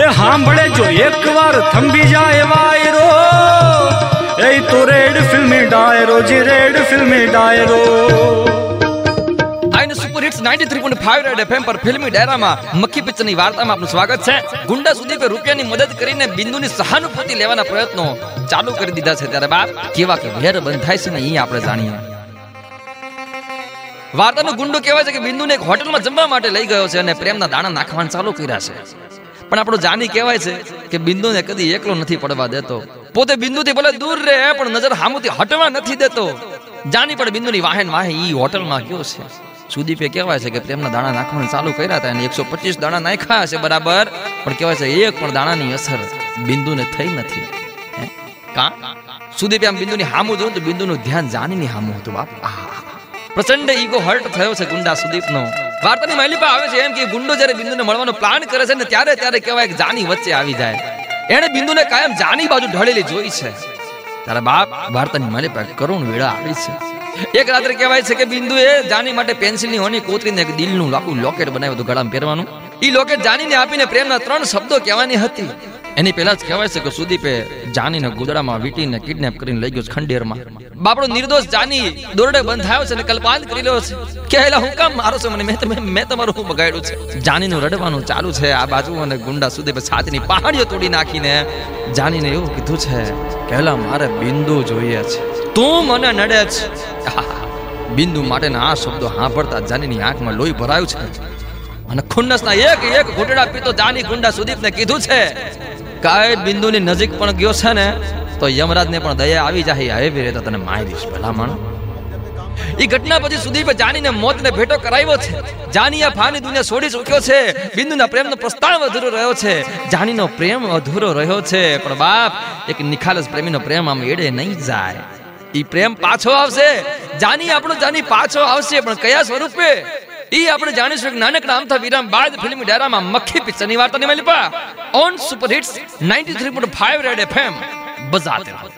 એ સાંભળે જો એકવાર થંભી જાય વાયરો. એ તો રેડ ફિલ્મી ડાયરો, જી રેડ ફિલ્મી ડાયરો. આઈને સુપર હિટ્સ 93.5 રેડ એફએમ પર ફિલ્મી ડાયરામાં મક્ખી પિક્ચરની વાર્તામાં આપનું સ્વાગત છે. ગુંડા સુદીપે રૂપિયાની મદદ કરીને બિંદુની સહાનુભૂતિ લેવાના પ્રયત્નો ચાલુ કરી દીધા છે ત્યારે બાપ કેવા કે વેર આપણે જાણીએ. વાર્તાનું ગુંડો કહેવાય છે કે બિંદુને એક હોટલમાં જમવા માટે લઈ ગયો છે અને પ્રેમના દાણા નાખવાનું ચાલુ કર્યા છે. પણ આપણું જાની કહેવાય છે કે બિંદુને કદી એકલો નથી પડવા દેતો. પોતે બિંદુથી ભલે દૂર રહે, પણ નજર હામુથી હટવા નથી દેતો. જાની પણ બિંદુની વાહન વાહે ઈ હોટલમાં ગયો છે. સુદીપે કહેવાય છે કે પ્રેમના દાણા નાખવાનું ચાલુ કર્યા હતા અને એકસો પચીસ દાણા નાખ્યા છે બરાબર. પણ કહેવાય છે એક પણ દાણાની અસર બિંદુને થઈ નથી? કા? સુદીપે આમ બિંદુની હામું જોયું તો બિંદુનું ધ્યાન જાનીની હામું હતું બાપ. પ્રચંડ ઈગો હર્ટ થયો છે ગુંડા સુદીપનો. વાર્તાની માલિપા આવે છે એમ કે ગુંડો જ્યારે બિંદુને મળવાનો પ્લાન કરે છે ને ત્યારે ત્યારે કહેવાય કે જાની વચ્ચે આવી જાય. એણે બિંદુને કાયમ જાની બાજુ ઢળેલી જોઈ છે. તારા બાપ વાર્તાની માલિપા કરુણ વેળા આવી છે. એક રાત્રે કહેવાય છે કે બિંદુએ જાની માટે પેન્સિલની હોની કોતરીને એક દિલનું લાકું લોકેટ બનાવ્યું હતું ગળામાં પહેરવાનું. એ લોકેટ જાનીને આપીને પ્રેમના ત્રણ શબ્દો કહેવાની હતી. એની પહેલા જ કહેવાય છે કે સુદીપે જાનીને ગુદડામાં વીટીને કિડનેપ કરીને લઈ ગયો છે ખંડેરમાં. બાપડો નિર્દોષ જાની દોરડે બંધાયો છે અને કલ્પાંત કરી રહ્યો છે. કે એલા હું કામ મારો છો મને મેં તમે મેં તમારું હું બગાડ્યું છે. જાનીનું રડવાનું ચાલુ છે આ બાજુ અને ગુંડા સુદીપે છાતીની પહાડીઓ તોડી નાખીને જાનીને એવું કીધું છે કે એલા મારે બિંદુ જોઈએ છે. તું મને નડે છે. બિંદુ માટેના આ શબ્દો સાંભળતા જાનીની આંખમાં લોહી ભરાયું છે. અને ખુન્નસના એક એક ઘૂંટડા પીતો દાની ગુંડા સુદીપને કીધું છે કાય બિંદુની નજીક પણ ગયો છે ને, તો યમરાજને પણ દયા આવી જાય હવે બી રહેતો તને મારીશ ભલામણ. એ ઘટના પછી સુદીપે જાનીને મોતને ભેટો કરાવ્યો છે. જાની ફાની દુનિયા છોડી ચૂક્યો છે. બિંદુના પ્રેમનો પ્રસ્તાવ અધૂરો રહ્યો છે. જાનીનો પ્રેમ અધૂરો રહ્યો છે, પણ બાપ, એક નિખાલસ પ્રેમીનો પ્રેમ આમ એડે નહીં જાય. ઈ પ્રેમ પાછો આવશે. જાની આપણો જાની પાછો આવશે, પણ કયા સ્વરૂપે? ઈ આપણે જાણીશું કે નાનકડા આમથા વિરામ બાદ ફિલ્મ ડાયરામાં મક્ખી પિક્ચરની વાર્તાની મળી પા. On super hits 93.5 Red FM બજાતે રહો